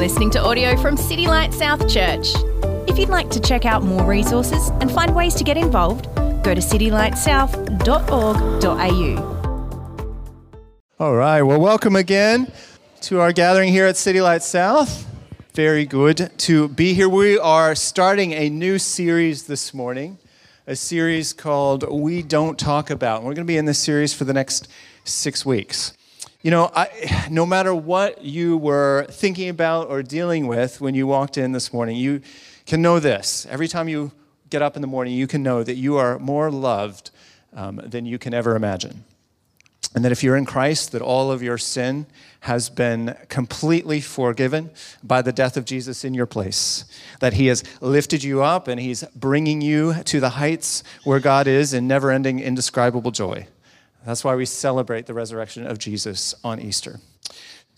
listening to audio from City Light South Church. If you'd like to check out more resources and find ways to get involved, go to citylightsouth.org.au. All right. Well, welcome again to our gathering here at City Light South. Very good to be here. We are starting a new series this morning, a series called We Don't Talk About. We're going to be in this series for the next six weeks. You know, I, no matter what you were thinking about or dealing with when you walked in this morning, you can know this. Every time you get up in the morning, you can know that you are more loved um, than you can ever imagine. And that if you're in Christ, that all of your sin has been completely forgiven by the death of Jesus in your place. That He has lifted you up and He's bringing you to the heights where God is in never ending, indescribable joy. That's why we celebrate the resurrection of Jesus on Easter.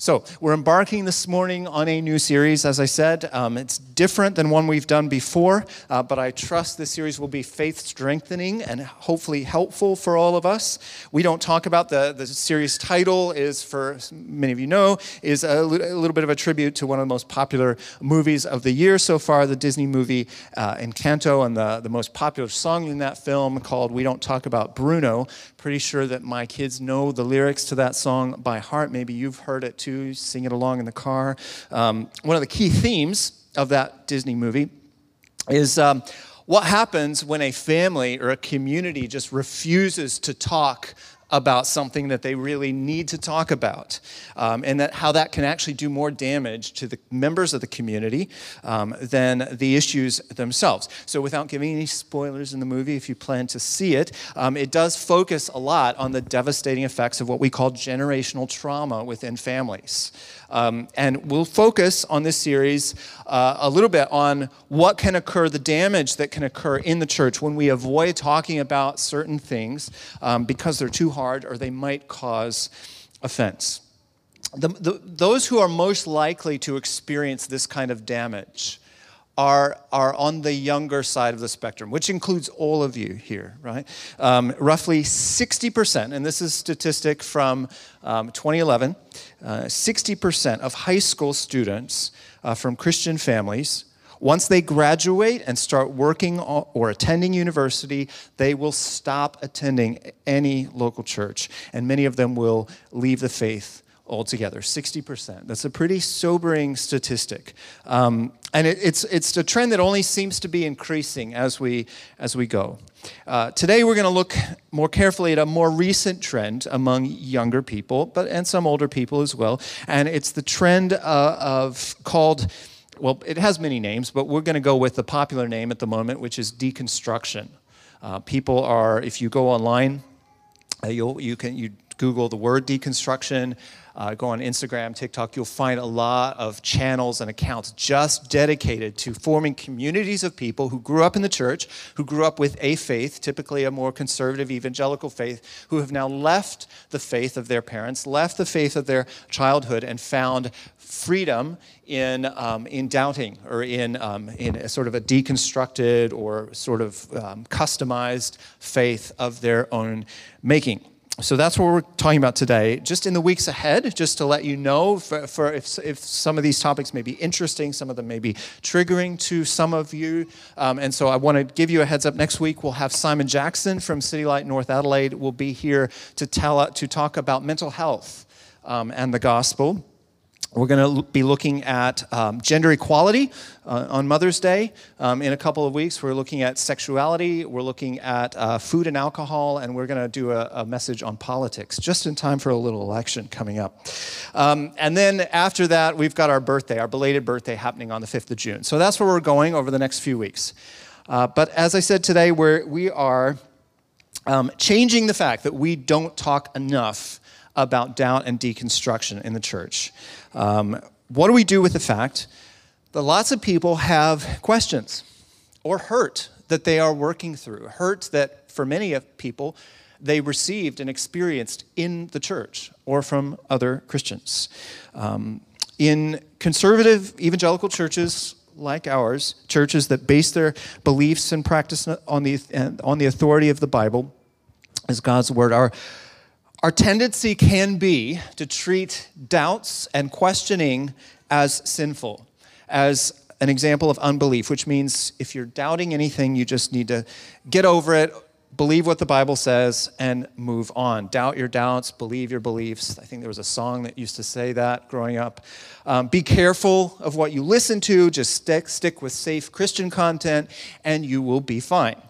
So, we're embarking this morning on a new series, as I said. Um, it's different than one we've done before, uh, but I trust this series will be faith strengthening and hopefully helpful for all of us. We don't talk about the, the series title, is for many of you know, is a, li- a little bit of a tribute to one of the most popular movies of the year so far, the Disney movie uh, Encanto, and the, the most popular song in that film called We Don't Talk About Bruno. Pretty sure that my kids know the lyrics to that song by heart. Maybe you've heard it too sing it along in the car. Um, one of the key themes of that Disney movie is um, what happens when a family or a community just refuses to talk about something that they really need to talk about, um, and that how that can actually do more damage to the members of the community um, than the issues themselves. So, without giving any spoilers in the movie, if you plan to see it, um, it does focus a lot on the devastating effects of what we call generational trauma within families. Um, and we'll focus on this series uh, a little bit on what can occur, the damage that can occur in the church when we avoid talking about certain things um, because they're too hard or they might cause offense. The, the, those who are most likely to experience this kind of damage are, are on the younger side of the spectrum, which includes all of you here, right? Um, roughly 60%, and this is statistic from um, 2011, uh, 60% of high school students uh, from Christian families, once they graduate and start working or attending university, they will stop attending any local church, and many of them will leave the faith altogether 60% that's a pretty sobering statistic. Um, and it, it's, it's a trend that only seems to be increasing as we as we go. Uh, today we're going to look more carefully at a more recent trend among younger people but and some older people as well. And it's the trend uh, of called well it has many names but we're going to go with the popular name at the moment which is deconstruction. Uh, people are if you go online uh, you'll, you can you Google the word deconstruction, uh, go on Instagram, TikTok, you'll find a lot of channels and accounts just dedicated to forming communities of people who grew up in the church, who grew up with a faith, typically a more conservative evangelical faith, who have now left the faith of their parents, left the faith of their childhood, and found freedom in, um, in doubting or in, um, in a sort of a deconstructed or sort of um, customized faith of their own making so that's what we're talking about today. Just in the weeks ahead, just to let you know, for, for if, if, some of these topics may be interesting, some of them may be triggering to some of you. Um, and so I want to give you a heads up. Next week, we'll have Simon Jackson from City Light North Adelaide will be here to, tell, to talk about mental health um, and the gospel. We're going to be looking at um, gender equality uh, on Mother's Day um, in a couple of weeks. We're looking at sexuality, we're looking at uh, food and alcohol, and we're going to do a, a, message on politics just in time for a little election coming up. Um, and then after that, we've got our birthday, our belated birthday happening on the 5th of June. So that's where we're going over the next few weeks. Uh, but as I said today, we're, we are um, changing the fact that we don't talk enough about doubt and deconstruction in the church. Um, what do we do with the fact that lots of people have questions or hurt that they are working through, hurt that for many of people they received and experienced in the church or from other Christians? Um, in conservative evangelical churches like ours, churches that base their beliefs and practice on the, on the authority of the Bible as God's word, our our tendency can be to treat doubts and questioning as sinful, as an example of unbelief, which means if you're doubting anything, you just need to get over it, believe what the Bible says, and move on. Doubt your doubts, believe your beliefs. I think there was a song that used to say that growing up. Um, be careful of what you listen to, just stick, stick with safe Christian content, and you will be fine.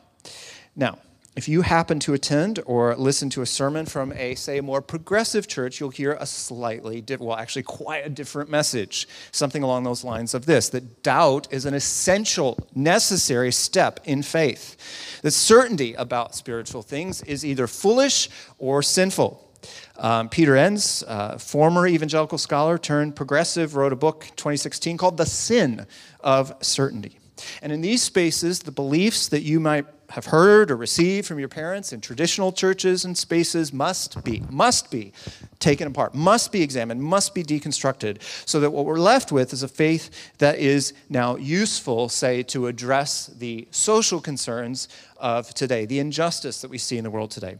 Now, if you happen to attend or listen to a sermon from a, say, more progressive church, you'll hear a slightly, different, well, actually quite a different message. Something along those lines of this that doubt is an essential, necessary step in faith. That certainty about spiritual things is either foolish or sinful. Um, Peter Enns, uh, former evangelical scholar turned progressive, wrote a book 2016 called The Sin of Certainty. And in these spaces, the beliefs that you might have heard or received from your parents in traditional churches and spaces must be, must be taken apart, must be examined, must be deconstructed, so that what we're left with is a faith that is now useful, say, to address the social concerns of today, the injustice that we see in the world today.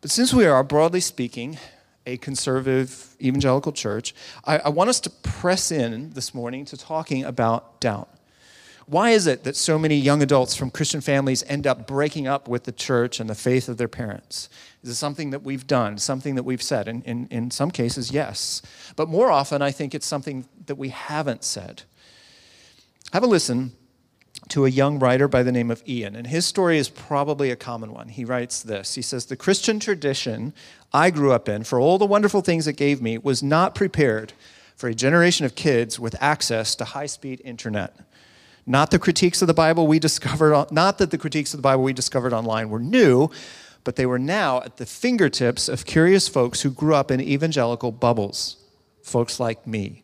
But since we are, broadly speaking, a conservative evangelical church, I, I want us to press in this morning to talking about doubt. Why is it that so many young adults from Christian families end up breaking up with the church and the faith of their parents? Is it something that we've done, something that we've said? In, in, in some cases, yes. But more often, I think it's something that we haven't said. Have a listen to a young writer by the name of Ian, and his story is probably a common one. He writes this He says, The Christian tradition I grew up in, for all the wonderful things it gave me, was not prepared for a generation of kids with access to high speed internet. Not the critiques of the Bible we discovered, not that the critiques of the Bible we discovered online were new, but they were now at the fingertips of curious folks who grew up in evangelical bubbles, folks like me.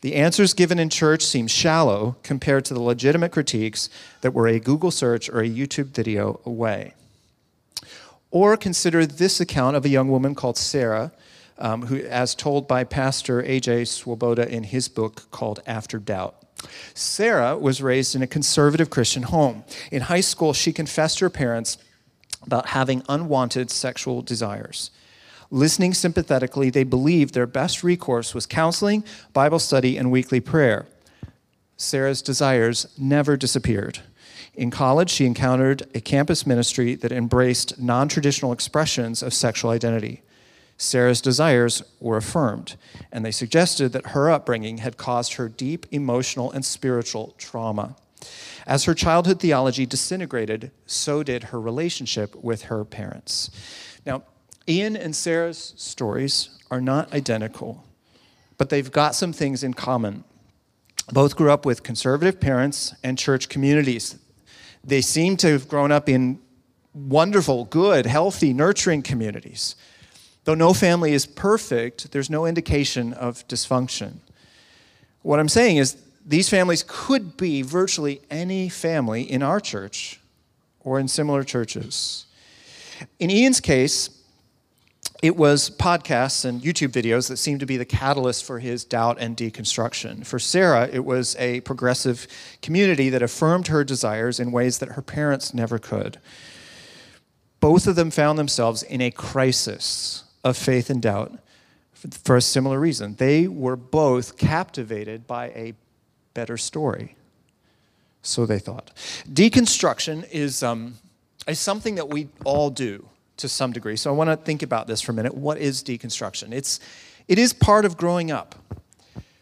The answers given in church seem shallow compared to the legitimate critiques that were a Google search or a YouTube video away. Or consider this account of a young woman called Sarah, um, who, as told by Pastor A.J. Swoboda in his book called After Doubt. Sarah was raised in a conservative Christian home. In high school, she confessed to her parents about having unwanted sexual desires. Listening sympathetically, they believed their best recourse was counseling, Bible study, and weekly prayer. Sarah's desires never disappeared. In college, she encountered a campus ministry that embraced non traditional expressions of sexual identity. Sarah's desires were affirmed, and they suggested that her upbringing had caused her deep emotional and spiritual trauma. As her childhood theology disintegrated, so did her relationship with her parents. Now, Ian and Sarah's stories are not identical, but they've got some things in common. Both grew up with conservative parents and church communities. They seem to have grown up in wonderful, good, healthy, nurturing communities. Though no family is perfect, there's no indication of dysfunction. What I'm saying is, these families could be virtually any family in our church or in similar churches. In Ian's case, it was podcasts and YouTube videos that seemed to be the catalyst for his doubt and deconstruction. For Sarah, it was a progressive community that affirmed her desires in ways that her parents never could. Both of them found themselves in a crisis of faith and doubt for a similar reason. They were both captivated by a better story. So they thought. Deconstruction is, um, is something that we all do to some degree. So I want to think about this for a minute. What is deconstruction? It's, it is part of growing up.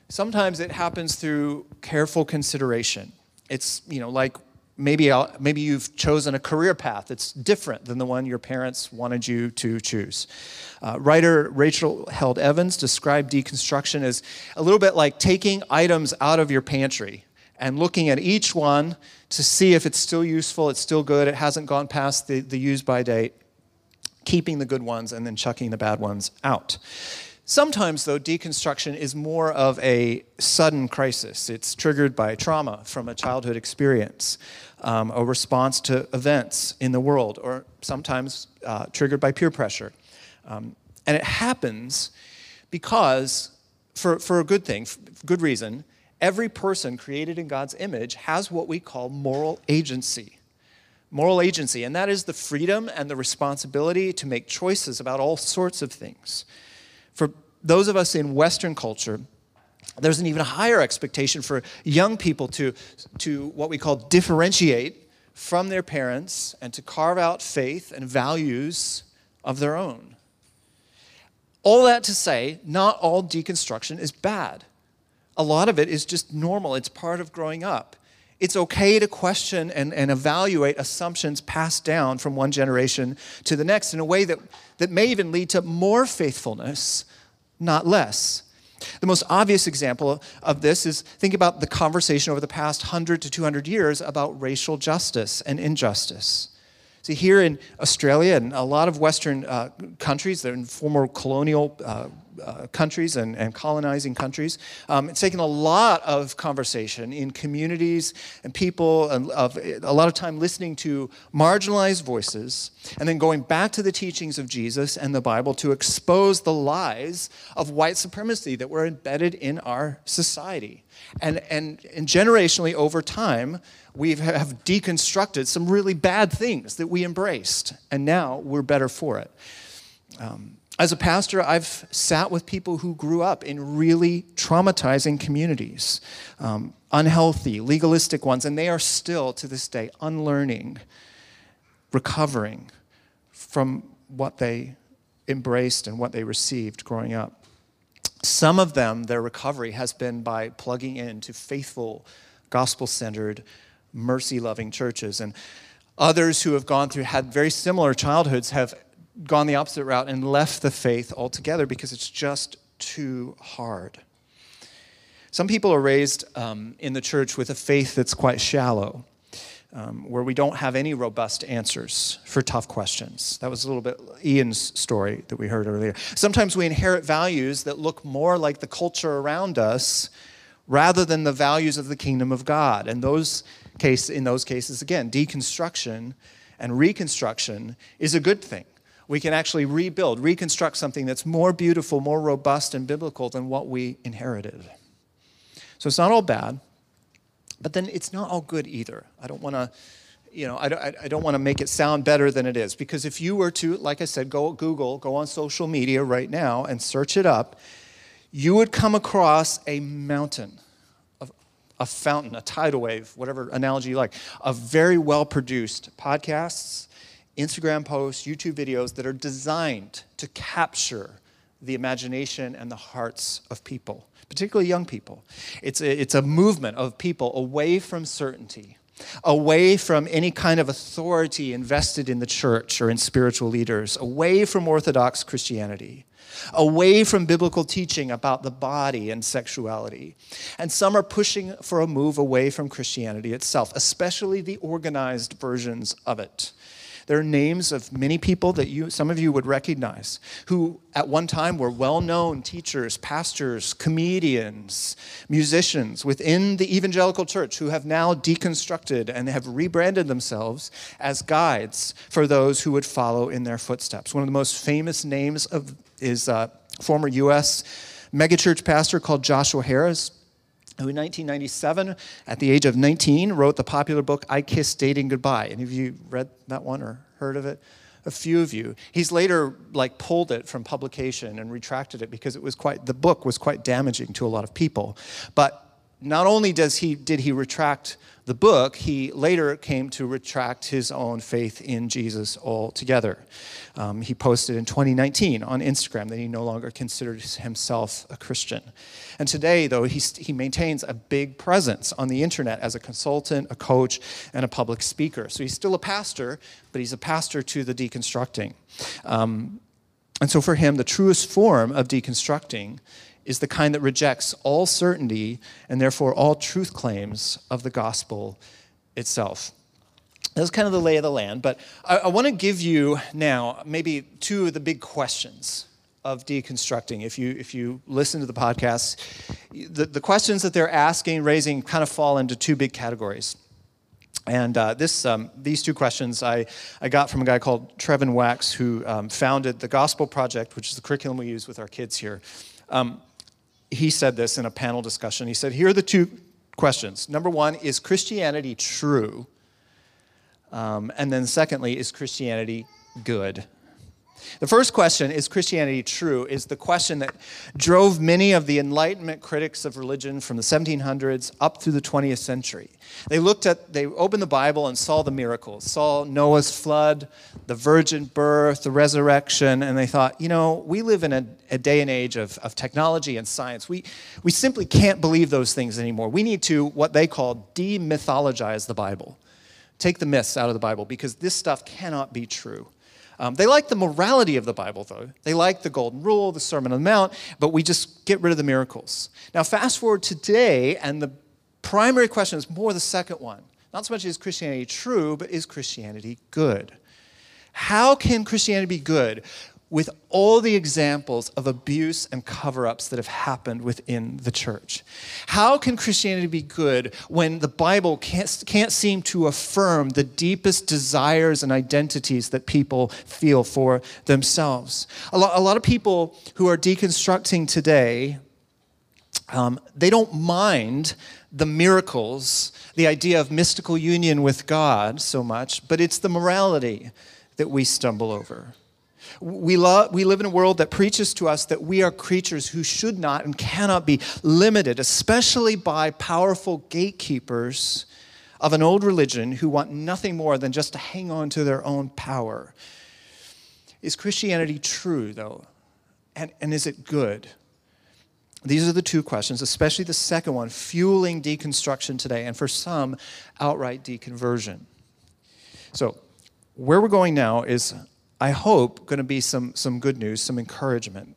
Sometimes it happens through careful consideration. It's, you know, like maybe, I'll, maybe you've chosen a career path that's different than the one your parents wanted you to choose. Uh, writer Rachel Held Evans described deconstruction as a little bit like taking items out of your pantry and looking at each one to see if it's still useful, it's still good, it hasn't gone past the, the use by date, keeping the good ones and then chucking the bad ones out. Sometimes, though, deconstruction is more of a sudden crisis. It's triggered by trauma from a childhood experience, um, a response to events in the world, or sometimes uh, triggered by peer pressure. Um, and it happens because, for, for a good thing, good reason, every person created in God's image has what we call moral agency. Moral agency, and that is the freedom and the responsibility to make choices about all sorts of things. For those of us in Western culture, there's an even higher expectation for young people to, to what we call differentiate from their parents and to carve out faith and values of their own. All that to say, not all deconstruction is bad. A lot of it is just normal, it's part of growing up. It's okay to question and, and evaluate assumptions passed down from one generation to the next in a way that, that may even lead to more faithfulness, not less. The most obvious example of this is think about the conversation over the past 100 to 200 years about racial justice and injustice. See, here in Australia and a lot of Western uh, countries, they're in former colonial uh, uh, countries and, and, colonizing countries, um, it's taken a lot of conversation in communities and people, and of, a lot of time listening to marginalized voices, and then going back to the teachings of Jesus and the Bible to expose the lies of white supremacy that were embedded in our society. And, and, and generationally, over time, we have deconstructed some really bad things that we embraced, and now we're better for it. Um, as a pastor, I've sat with people who grew up in really traumatizing communities, um, unhealthy, legalistic ones, and they are still, to this day, unlearning, recovering from what they embraced and what they received growing up. Some of them, their recovery has been by plugging into faithful, gospel centered, mercy loving churches. And others who have gone through, had very similar childhoods, have gone the opposite route and left the faith altogether because it's just too hard. Some people are raised um, in the church with a faith that's quite shallow, um, where we don't have any robust answers for tough questions. That was a little bit Ian's story that we heard earlier. Sometimes we inherit values that look more like the culture around us rather than the values of the kingdom of God. And those case, in those cases, again, deconstruction and reconstruction is a good thing we can actually rebuild, reconstruct something that's more beautiful, more robust, and biblical than what we inherited. So it's not all bad, but then it's not all good either. I don't want to. You know, I don't, I don't want to make it sound better than it is because if you were to, like I said, go Google, go on social media right now and search it up, you would come across a mountain a fountain, a tidal wave, whatever analogy you like, of very well produced podcasts, Instagram posts, YouTube videos that are designed to capture the imagination and the hearts of people, particularly young people. It's a, it's a movement of people away from certainty, away from any kind of authority invested in the church or in spiritual leaders, away from Orthodox Christianity, away from biblical teaching about the body and sexuality. And some are pushing for a move away from Christianity itself, especially the organized versions of it. There are names of many people that you, some of you would recognize who at one time were well known teachers, pastors, comedians, musicians within the evangelical church who have now deconstructed and have rebranded themselves as guides for those who would follow in their footsteps. One of the most famous names of, is uh, former U.S. megachurch pastor called Joshua Harris who in 1997, at the age of 19, wrote the popular book I Kissed Dating Goodbye. Any of you read that one or heard of it? A few of you. He's later like pulled it from publication and retracted it because it was quite the book was quite damaging to a lot of people. But not only does he did he retract the book, he later came to retract his own faith in Jesus altogether. Um, he posted in 2019 on Instagram that he no longer considers himself a Christian. And today, though, he, he maintains a big presence on the internet as a consultant, a coach, and a public speaker. So he's still a pastor, but he's a pastor to the deconstructing. Um, and so for him, the truest form of deconstructing is the kind that rejects all certainty and therefore all truth claims of the gospel itself. That's kind of the lay of the land, but I, I want to give you now maybe two of the big questions of deconstructing. If you if you listen to the podcast, the, the questions that they're asking, raising, kind of fall into two big categories. And uh, this, um, these two questions I, I got from a guy called Trevin Wax, who um, founded the Gospel Project, which is the curriculum we use with our kids here. Um, he said this in a panel discussion. He said, Here are the two questions. Number one, is Christianity true? Um, and then, secondly, is Christianity good? The first question, is Christianity true, is the question that drove many of the Enlightenment critics of religion from the 1700s up through the 20th century. They looked at, they opened the Bible and saw the miracles, saw Noah's flood, the virgin birth, the resurrection, and they thought, you know, we live in a, a day and age of, of technology and science. We, we simply can't believe those things anymore. We need to, what they call, demythologize the Bible. Take the myths out of the Bible because this stuff cannot be true. Um, they like the morality of the Bible, though. They like the Golden Rule, the Sermon on the Mount, but we just get rid of the miracles. Now, fast forward today, and the primary question is more the second one. Not so much is Christianity true, but is Christianity good? How can Christianity be good with all the examples of abuse and cover ups that have happened within the church. How can Christianity be good when the Bible can't, can't seem to affirm the deepest desires and identities that people feel for themselves? A lot, a lot of people who are deconstructing today, um, they don't mind the miracles, the idea of mystical union with God so much, but it's the morality that we stumble over. We, love, we live in a world that preaches to us that we are creatures who should not and cannot be limited, especially by powerful gatekeepers of an old religion who want nothing more than just to hang on to their own power. Is Christianity true, though? And, and is it good? These are the two questions, especially the second one, fueling deconstruction today, and for some, outright deconversion. So, where we're going now is I hope, going to be some, some good news, some encouragement.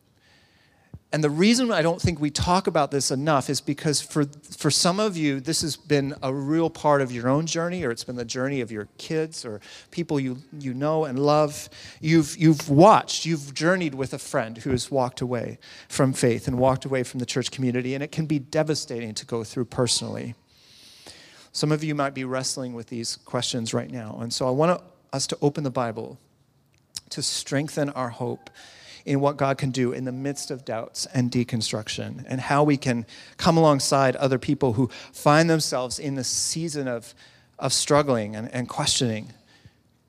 And the reason I don't think we talk about this enough is because for, for some of you, this has been a real part of your own journey, or it's been the journey of your kids or people you, you know and love. You've, you've watched, you've journeyed with a friend who has walked away from faith and walked away from the church community, and it can be devastating to go through personally. Some of you might be wrestling with these questions right now. And so I want us to open the Bible to strengthen our hope in what God can do in the midst of doubts and deconstruction, and how we can come alongside other people who find themselves in the season of, of struggling and, and questioning.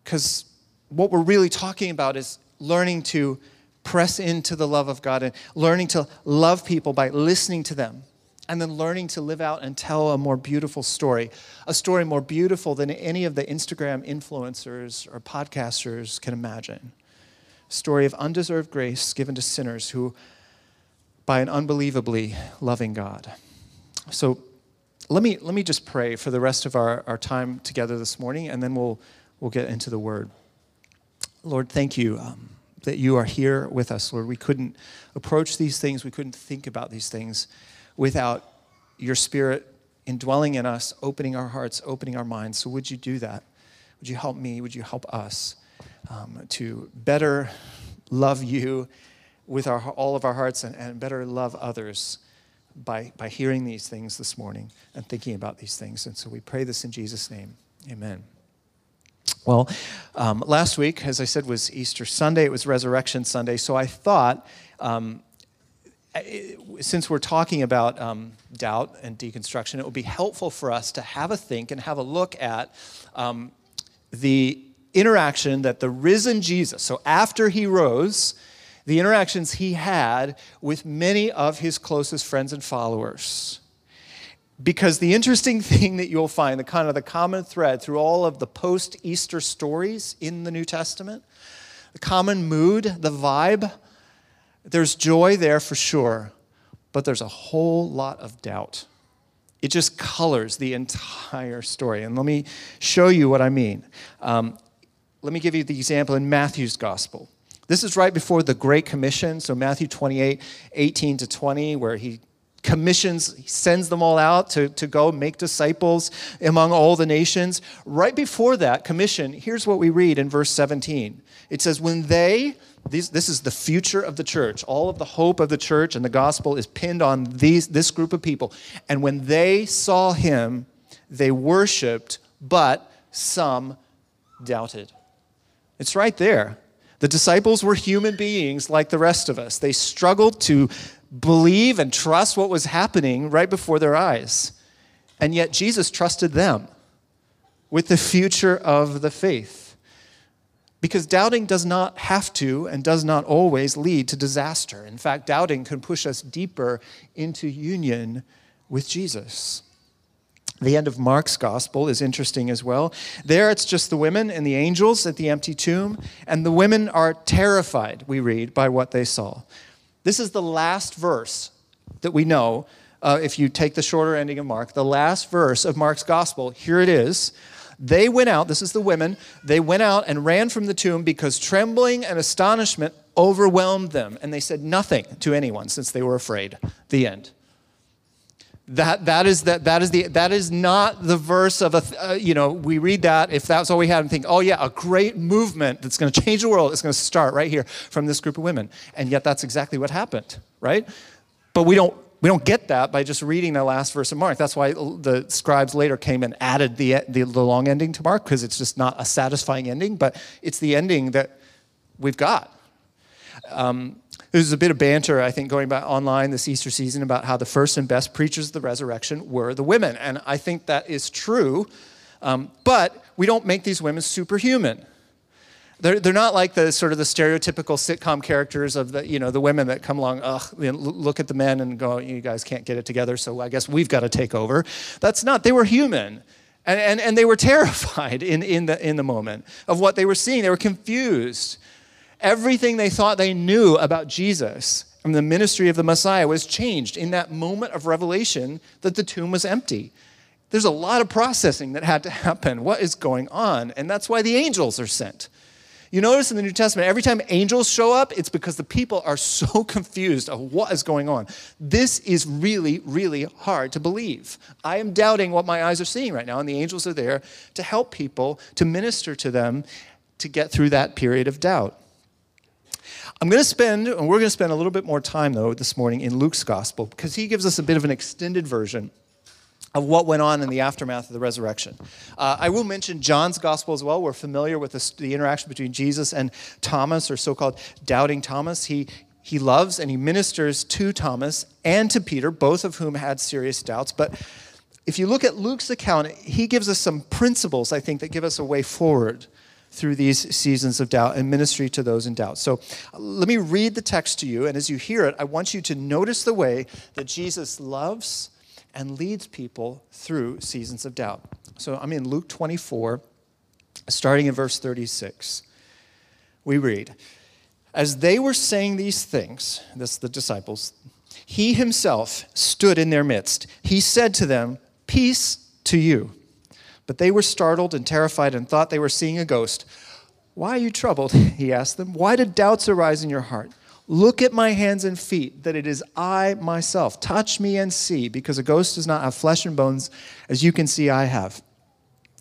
Because what we're really talking about is learning to press into the love of God and learning to love people by listening to them and then learning to live out and tell a more beautiful story, a story more beautiful than any of the Instagram influencers or podcasters can imagine. A story of undeserved grace given to sinners who, by an unbelievably loving God. So let me, let me just pray for the rest of our, our time together this morning, and then we'll, we'll get into the word. Lord, thank you. Um, that you are here with us, Lord. We couldn't approach these things, we couldn't think about these things without your spirit indwelling in us, opening our hearts, opening our minds. So, would you do that? Would you help me? Would you help us um, to better love you with our, all of our hearts and, and better love others by, by hearing these things this morning and thinking about these things? And so, we pray this in Jesus' name. Amen. Well, um, last week, as I said, was Easter Sunday. It was Resurrection Sunday. So I thought um, since we're talking about um, doubt and deconstruction, it would be helpful for us to have a think and have a look at um, the interaction that the risen Jesus, so after he rose, the interactions he had with many of his closest friends and followers. Because the interesting thing that you'll find, the kind of the common thread through all of the post Easter stories in the New Testament, the common mood, the vibe, there's joy there for sure, but there's a whole lot of doubt. It just colors the entire story. And let me show you what I mean. Um, let me give you the example in Matthew's gospel. This is right before the Great Commission, so Matthew 28 18 to 20, where he commissions, he sends them all out to, to go make disciples among all the nations. Right before that commission, here's what we read in verse 17 it says, When they these, this is the future of the church. All of the hope of the church and the gospel is pinned on these, this group of people. And when they saw him, they worshiped, but some doubted. It's right there. The disciples were human beings like the rest of us. They struggled to believe and trust what was happening right before their eyes. And yet Jesus trusted them with the future of the faith Because doubting does not have to and does not always lead to disaster. In fact, doubting can push us deeper into union with Jesus. The end of Mark's gospel is interesting as well. There it's just the women and the angels at the empty tomb, and the women are terrified, we read, by what they saw. This is the last verse that we know, uh, if you take the shorter ending of Mark, the last verse of Mark's gospel. Here it is. They went out, this is the women, they went out and ran from the tomb because trembling and astonishment overwhelmed them. And they said nothing to anyone since they were afraid. The end. That, that, is, that, that, is the, that is not the verse of a, uh, you know, we read that, if that's all we had, and think, oh yeah, a great movement that's going to change the world is going to start right here from this group of women. And yet that's exactly what happened, right? But we don't we don't get that by just reading the last verse of Mark. That's why the scribes later came and added the, the, the long ending to Mark, because it's just not a satisfying ending, but it's the ending that we've got. Um, there's a bit of banter, I think, going back online this Easter season about how the first and best preachers of the resurrection were the women. And I think that is true, um, but we don't make these women superhuman. They're, they're not like the sort of the stereotypical sitcom characters of the, you know, the women that come along, ugh, look at the men and go, you guys can't get it together, so I guess we've got to take over. That's not, they were human. And, and, and they were terrified in, in, the, in the moment of what they were seeing. They were confused. Everything they thought they knew about Jesus and the ministry of the Messiah was changed in that moment of revelation that the tomb was empty. There's a lot of processing that had to happen. What is going on? And that's why the angels are sent. You notice in the New Testament, every time angels show up, it's because the people are so confused of what is going on. This is really, really hard to believe. I am doubting what my eyes are seeing right now, and the angels are there to help people, to minister to them, to get through that period of doubt. I'm going to spend, and we're going to spend a little bit more time, though, this morning in Luke's gospel, because he gives us a bit of an extended version of what went on in the aftermath of the resurrection. Uh, I will mention John's gospel as well. We're familiar with the interaction between Jesus and Thomas, or so called doubting Thomas. He, he loves and he ministers to Thomas and to Peter, both of whom had serious doubts. But if you look at Luke's account, he gives us some principles, I think, that give us a way forward through these seasons of doubt and ministry to those in doubt. So let me read the text to you, and as you hear it, I want you to notice the way that Jesus loves and leads people through seasons of doubt. So I'm in Luke 24, starting in verse 36. We read, As they were saying these things, this the disciples, he himself stood in their midst. He said to them, Peace to you. But they were startled and terrified and thought they were seeing a ghost. Why are you troubled? He asked them. Why did doubts arise in your heart? Look at my hands and feet, that it is I myself. Touch me and see, because a ghost does not have flesh and bones, as you can see I have.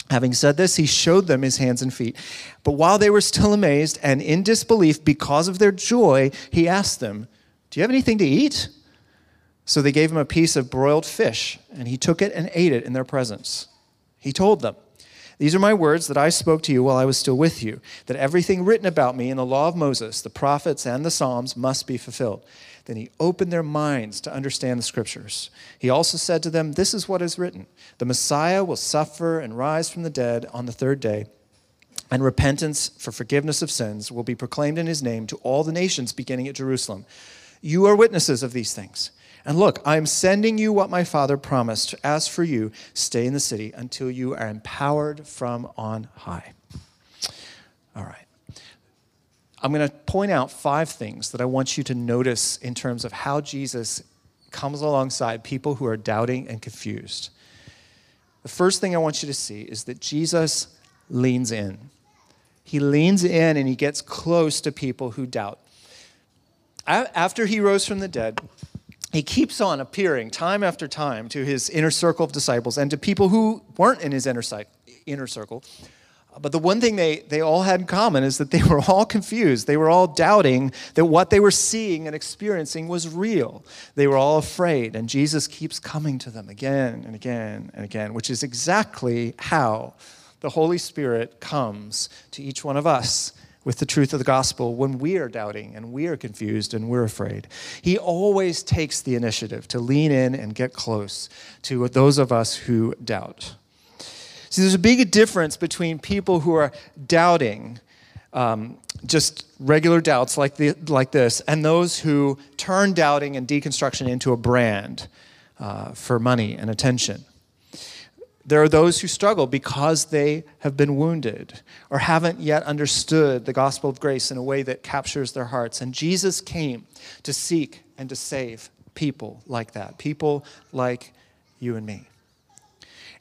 Having said this, he showed them his hands and feet. But while they were still amazed and in disbelief because of their joy, he asked them, Do you have anything to eat? So they gave him a piece of broiled fish, and he took it and ate it in their presence. He told them, these are my words that I spoke to you while I was still with you, that everything written about me in the law of Moses, the prophets, and the Psalms must be fulfilled. Then he opened their minds to understand the scriptures. He also said to them, This is what is written The Messiah will suffer and rise from the dead on the third day, and repentance for forgiveness of sins will be proclaimed in his name to all the nations beginning at Jerusalem. You are witnesses of these things. And look, I'm sending you what my father promised. As for you, stay in the city until you are empowered from on high. All right. I'm going to point out five things that I want you to notice in terms of how Jesus comes alongside people who are doubting and confused. The first thing I want you to see is that Jesus leans in. He leans in and he gets close to people who doubt. After he rose from the dead, he keeps on appearing time after time to his inner circle of disciples and to people who weren't in his inner, inner circle. But the one thing they, they all had in common is that they were all confused. They were all doubting that what they were seeing and experiencing was real. They were all afraid, and Jesus keeps coming to them again and again and again, which is exactly how the Holy Spirit comes to each one of us with the truth of the gospel when we are doubting and we are confused and we're afraid. He always takes the initiative to lean in and get close to those of us who doubt. See, there's a big difference between people who are doubting um, just regular doubts like, the, like this, and those who turn doubting and deconstruction into a brand uh, for money and attention. There are those who struggle because they have been wounded or haven't yet understood the gospel of grace in a way that captures their hearts. And Jesus came to seek and to save people like that, people like you and me.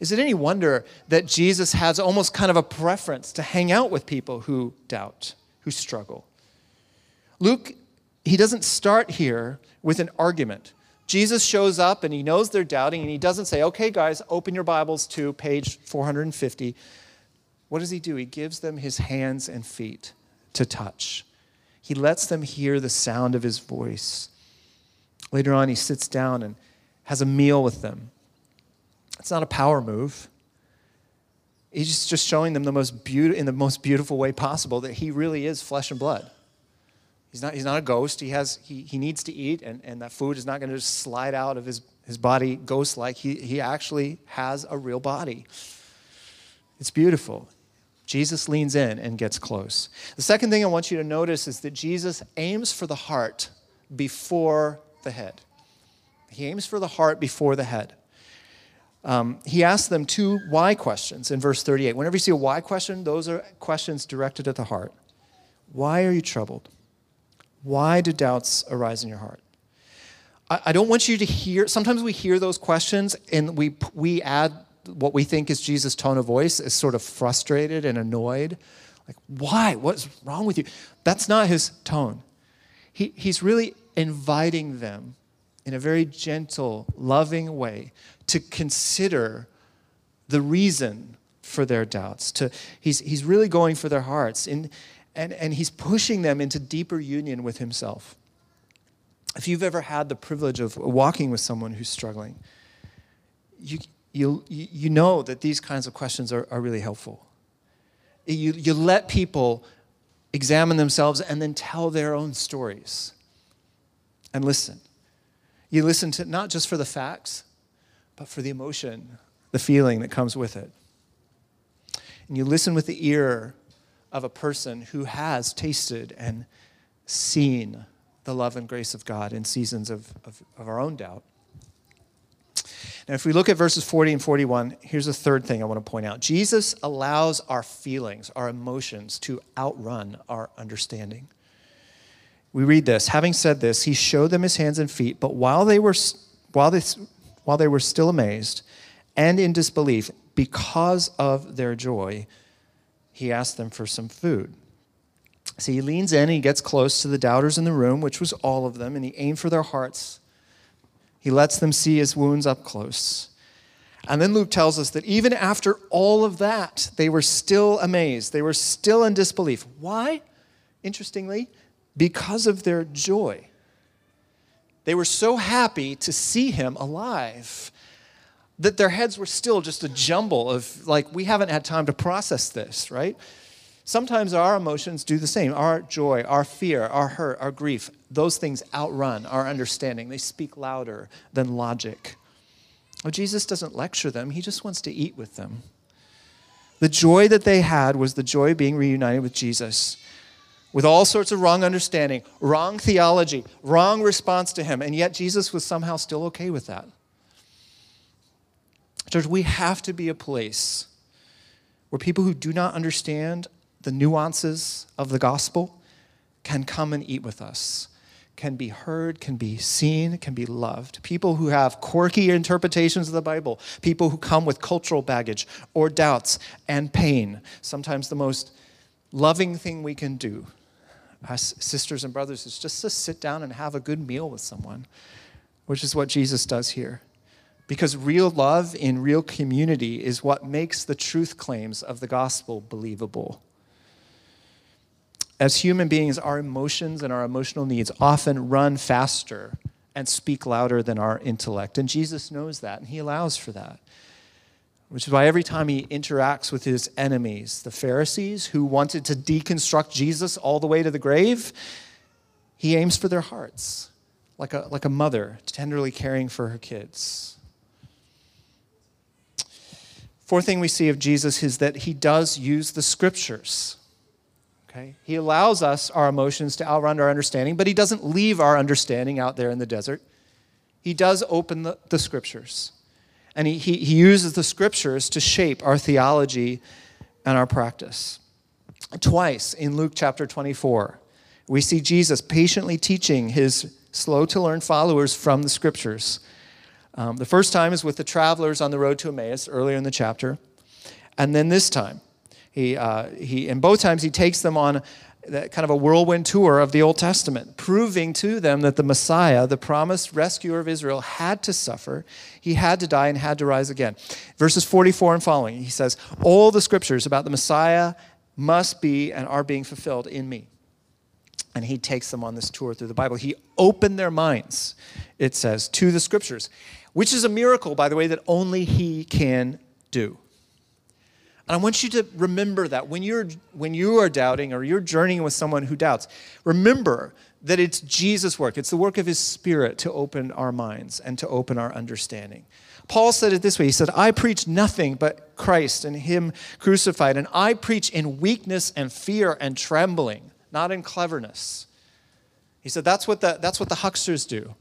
Is it any wonder that Jesus has almost kind of a preference to hang out with people who doubt, who struggle? Luke, he doesn't start here with an argument. Jesus shows up and he knows they're doubting, and he doesn't say, okay, guys, open your Bibles to page 450. What does he do? He gives them his hands and feet to touch. He lets them hear the sound of his voice. Later on, he sits down and has a meal with them. It's not a power move. He's just showing them the most beautiful, in the most beautiful way possible that he really is flesh and blood. He's not, he's not a ghost. He, has, he, he needs to eat, and, and that food is not going to just slide out of his, his body ghost like. He, he actually has a real body. It's beautiful. Jesus leans in and gets close. The second thing I want you to notice is that Jesus aims for the heart before the head. He aims for the heart before the head. Um, he asks them two why questions in verse 38. Whenever you see a why question, those are questions directed at the heart. Why are you troubled? Why do doubts arise in your heart? I, I don't want you to hear, sometimes we hear those questions and we, we add what we think is Jesus' tone of voice as sort of frustrated and annoyed. Like, why? What's wrong with you? That's not his tone. He, he's really inviting them in a very gentle, loving way to consider the reason for their doubts. To, he's, he's really going for their hearts. In, and, and he's pushing them into deeper union with himself. If you've ever had the privilege of walking with someone who's struggling, you, you, you know that these kinds of questions are, are really helpful. You, you let people examine themselves and then tell their own stories and listen. You listen to not just for the facts, but for the emotion, the feeling that comes with it. And you listen with the ear of a person who has tasted and seen the love and grace of God in seasons of, of, of our own doubt. Now, if we look at verses 40 and 41, here's a third thing I want to point out Jesus allows our feelings, our emotions, to outrun our understanding. We read this Having said this, he showed them his hands and feet, but while they were, while they, while they were still amazed and in disbelief, because of their joy, he asked them for some food. So he leans in he gets close to the doubters in the room, which was all of them, and he aimed for their hearts. He lets them see his wounds up close. And then Luke tells us that even after all of that, they were still amazed. They were still in disbelief. Why? Interestingly, because of their joy. They were so happy to see him alive that their heads were still just a jumble of, like, we haven't had time to process this, right? Sometimes our emotions do the same. Our joy, our fear, our hurt, our grief, those things outrun our understanding. They speak louder than logic. Well, Jesus doesn't lecture them, he just wants to eat with them. The joy that they had was the joy of being reunited with Jesus with all sorts of wrong understanding, wrong theology, wrong response to him, and yet Jesus was somehow still okay with that. Church, we have to be a place where people who do not understand the nuances of the gospel can come and eat with us, can be heard, can be seen, can be loved. People who have quirky interpretations of the Bible, people who come with cultural baggage or doubts and pain. Sometimes the most loving thing we can do as sisters and brothers is just to sit down and have a good meal with someone, which is what Jesus does here. Because real love in real community is what makes the truth claims of the gospel believable. As human beings, our emotions and our emotional needs often run faster and speak louder than our intellect. And Jesus knows that, and he allows for that which is why every time he interacts with his enemies, the Pharisees who wanted to deconstruct Jesus all the way to the grave, he aims for their hearts, like a, like a mother tenderly caring for her kids. Fourth thing we see of Jesus is that he does use the scriptures. Okay? He allows us, our emotions, to outrun our understanding, but He doesn't leave our understanding out there in the desert. He does open the, the scriptures. And he, he, he uses the scriptures to shape our theology and our practice. Twice in Luke chapter 24, we see Jesus patiently teaching his slow to learn followers from the scriptures. Um, the first time is with the travelers on the road to Emmaus earlier in the chapter. And then this time, he, uh, he, and both times he takes them on that kind of a whirlwind tour of the Old Testament, proving to them that the Messiah, the promised rescuer of Israel, had to suffer, he had to die, and had to rise again. Verses 44 and following, he says, All the scriptures about the Messiah must be and are being fulfilled in me. And he takes them on this tour through the Bible. He opened their minds, it says, to the scriptures, which is a miracle, by the way, that only he can do. And I want you to remember that when you're when you are doubting or you're journeying with someone who doubts, remember that it's Jesus' work. It's the work of his spirit to open our minds and to open our understanding. Paul said it this way. He said, "I preach nothing but Christ and him crucified, and I preach in weakness and fear and trembling, not in cleverness." He said that's what the that's what the hucksters do.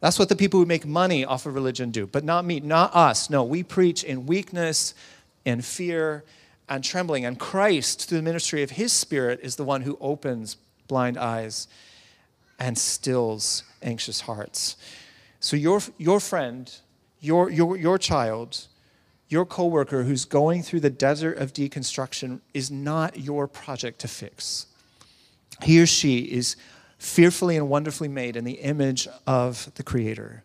That's what the people who make money off of religion do, but not me, not us. No, we preach in weakness and fear and trembling. And Christ, through the ministry of his Spirit, is the one who opens blind eyes and stills anxious hearts. So, your, your friend, your, your, your child, your coworker who's going through the desert of deconstruction is not your project to fix. He or she is fearfully and wonderfully made in the image of the Creator.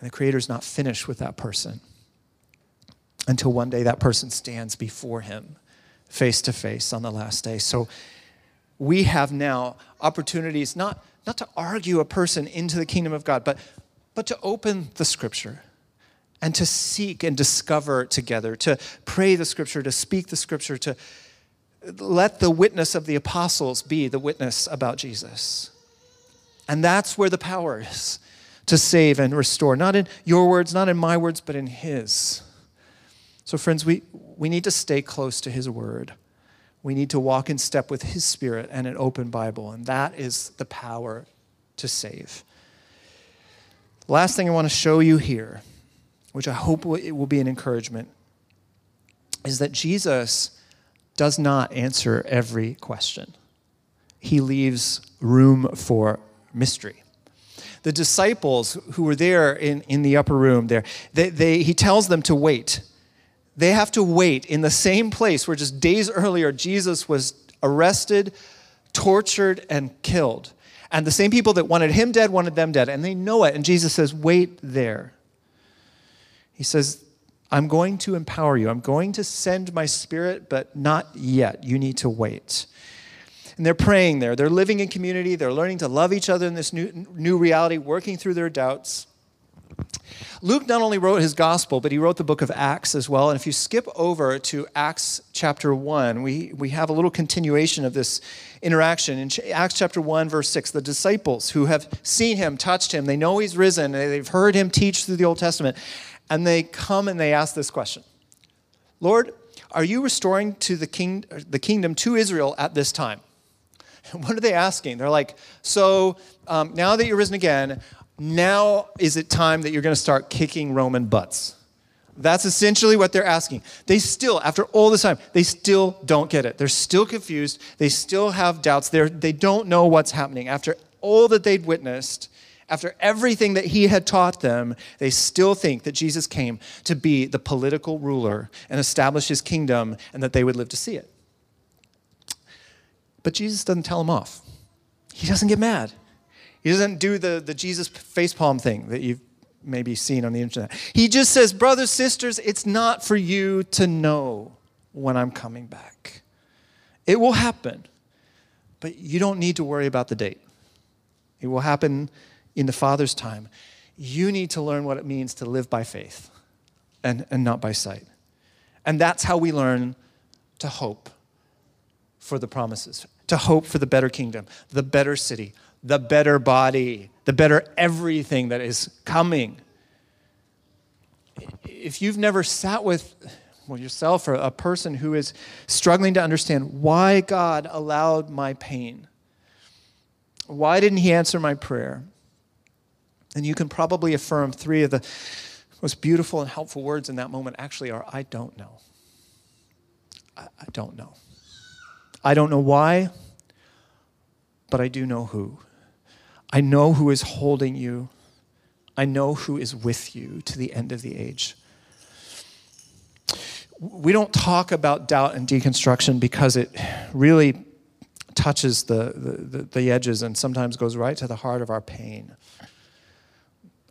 And the Creator is not finished with that person until one day that person stands before him face to face on the last day. So we have now opportunities not, not to argue a person into the kingdom of God, but, but to open the scripture and to seek and discover together, to pray the scripture, to speak the scripture, to let the witness of the apostles be the witness about Jesus. And that's where the power is to save and restore, not in your words, not in my words, but in His. So, friends, we, we need to stay close to His Word. We need to walk in step with His Spirit and an open Bible, and that is the power to save. Last thing I want to show you here, which I hope it will be an encouragement, is that Jesus does not answer every question. He leaves room for mystery the disciples who were there in, in the upper room there they, they, he tells them to wait they have to wait in the same place where just days earlier Jesus was arrested, tortured, and killed. And the same people that wanted him dead wanted them dead. And they know it. And Jesus says, Wait there. He says, I'm going to empower you. I'm going to send my spirit, but not yet. You need to wait. And they're praying there. They're living in community. They're learning to love each other in this new, new reality, working through their doubts. Luke not only wrote his gospel, but he wrote the book of Acts as well. And if you skip over to Acts chapter 1, we, we have a little continuation of this interaction. In Acts chapter 1, verse 6, the disciples who have seen him, touched him, they know he's risen, they've heard him teach through the Old Testament, and they come and they ask this question Lord, are you restoring to the, king, the kingdom to Israel at this time? what are they asking? They're like, so um, now that you're risen again, now is it time that you're going to start kicking Roman butts? That's essentially what they're asking. They still, after all this time, they still don't get it. They're still confused. They still have doubts. They're, they don't know what's happening. After all that they'd witnessed, after everything that he had taught them, they still think that Jesus came to be the political ruler and establish his kingdom and that they would live to see it. But Jesus doesn't tell them off. He doesn't get mad. He doesn't do the, the Jesus facepalm thing that you've maybe seen on the internet. He just says, Brothers, sisters, it's not for you to know when I'm coming back. It will happen, but you don't need to worry about the date. It will happen in the Father's time. You need to learn what it means to live by faith and, and not by sight. And that's how we learn to hope for the promises, to hope for the better kingdom, the better city, the better body, the better everything that is coming. If you've never sat with, well, yourself or a person who is struggling to understand why God allowed my pain. Why didn't He answer my prayer? And you can probably affirm three of the most beautiful and helpful words in that moment actually are I don't know. I, I don't know. I don't know why, but I do know who. I know who is holding you. I know who is with you to the end of the age. We don't talk about doubt and deconstruction because it really touches the, the, the, edges and sometimes goes right to the heart of our pain.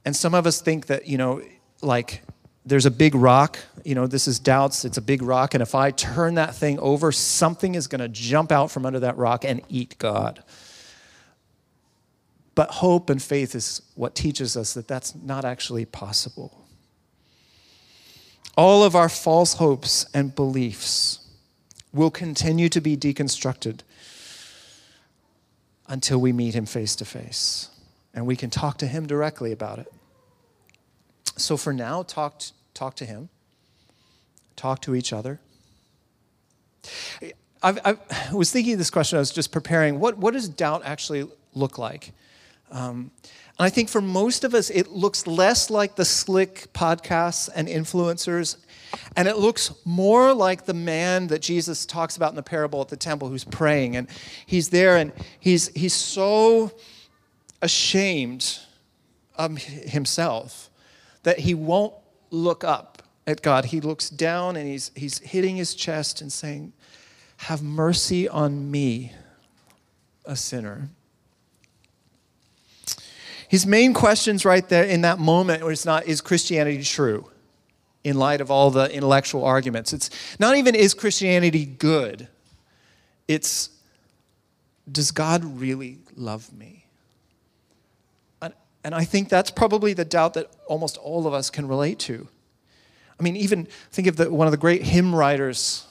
And some of us think that, you know, like there's a big rock, you know, this is doubts, it's a big rock, and if I turn that thing over, something is going to jump out from under that rock and eat God. But hope and faith is what teaches us that that's not actually possible. All of our false hopes and beliefs will continue to be deconstructed until we meet him face to face and we can talk to him directly about it. So for now, talk, talk to him, talk to each other. I've, i was thinking of this question, I was just preparing. What, what does doubt actually look like? Um, and I think for most of us, it looks less like the slick podcasts and influencers, and it looks more like the man that Jesus talks about in the parable at the temple who's praying. And he's there and he's, he's so ashamed of himself that he won't look up at God. He looks down and he's, he's hitting his chest and saying, Have mercy on me, a sinner. His main questions right there in that moment was not, is Christianity true? In light of all the intellectual arguments. It's not even, is Christianity good? It's, does God really love me? And, I think that's probably the doubt that almost all of us can relate to. I mean, even think of the, one of the great hymn writers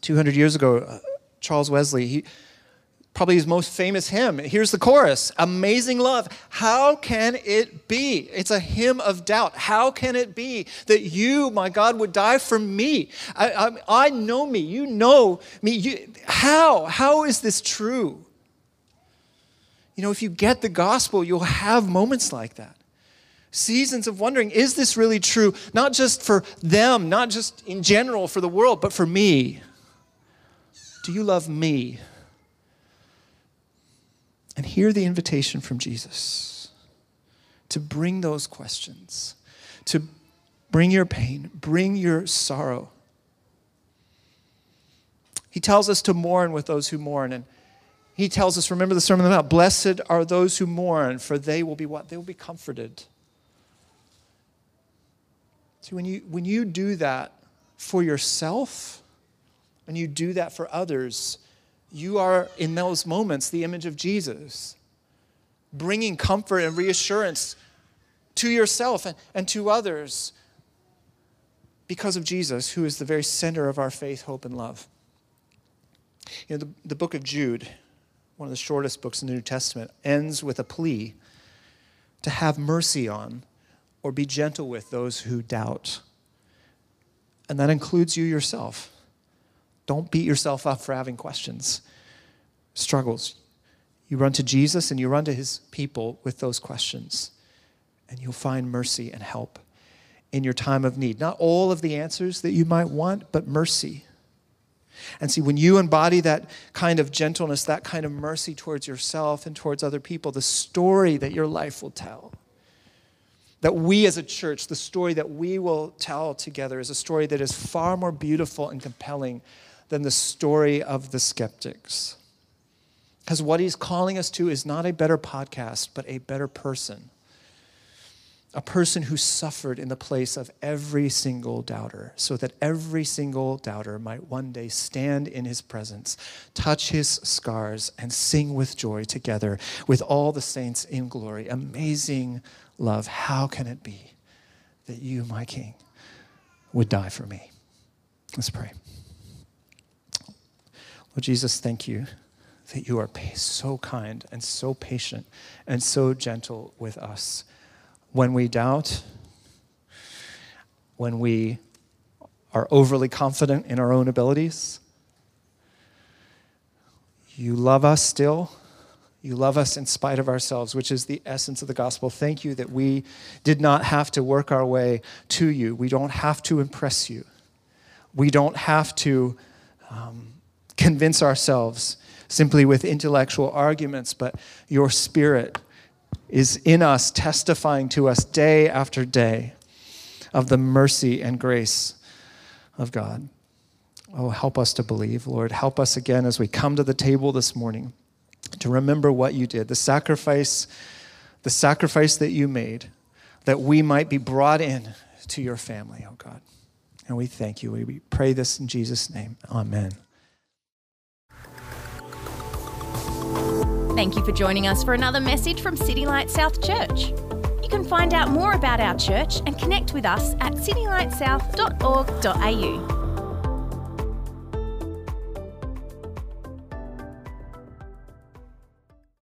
200 years ago, uh, Charles Wesley. He, probably his most famous hymn. Here's the chorus Amazing love. How can it be? It's a hymn of doubt. How can it be that you, my God, would die for me? I, I, I know me. You know me. You, how? How is this true? You know, if you get the gospel, you'll have moments like that. Seasons of wondering, is this really true? Not just for them, not just in general for the world, but for me. Do you love me? and hear the invitation from Jesus to bring those questions, to bring your pain, bring your sorrow. He tells us to mourn with those who mourn. And he tells us, remember the Sermon on the Mount, blessed are those who mourn, for they will be what? They will be comforted. See, when you, when you do that for yourself, and you do that for others, you are, in those moments, the image of Jesus, bringing comfort and reassurance to yourself and, and to others because of Jesus, who is the very center of our faith, hope, and love. You know, the, the book of Jude, one of the shortest books in the New Testament, ends with a plea to have mercy on or be gentle with those who doubt. And that includes you yourself. Don't beat yourself up for having questions, struggles. You run to Jesus and you run to his people with those questions, and you'll find mercy and help in your time of need. Not all of the answers that you might want, but mercy. And see, when you embody that kind of gentleness, that kind of mercy towards yourself and towards other people, the story that your life will tell, that we as a church, the story that we will tell together, is a story that is far more beautiful and compelling than the story of the skeptics. Because what he's calling us to is not a better podcast, but a better person. A person who suffered in the place of every single doubter, so that every single doubter might one day stand in his presence, touch his scars, and sing with joy together with all the saints in glory. Amazing love. How can it be that you, my King, would die for me? Let's pray. Lord Jesus, thank you that you are so kind and so patient and so gentle with us. When we doubt, when we are overly confident in our own abilities. You love us still. You love us in spite of ourselves, which is the essence of the gospel. Thank you that we did not have to work our way to you. We don't have to impress you. We don't have to um, convince ourselves simply with intellectual arguments, but your spirit is in us, testifying to us day after day of the mercy and grace of God. Oh, help us to believe, Lord. Help us again as we come to the table this morning to remember what you did, the sacrifice, the sacrifice that you made, that we might be brought in to your family, oh God. And we thank you. We pray this in Jesus' name. Amen. Thank you for joining us for another message from City Light South Church. You can find out more about our church and connect with us at citylightsouth.org.au.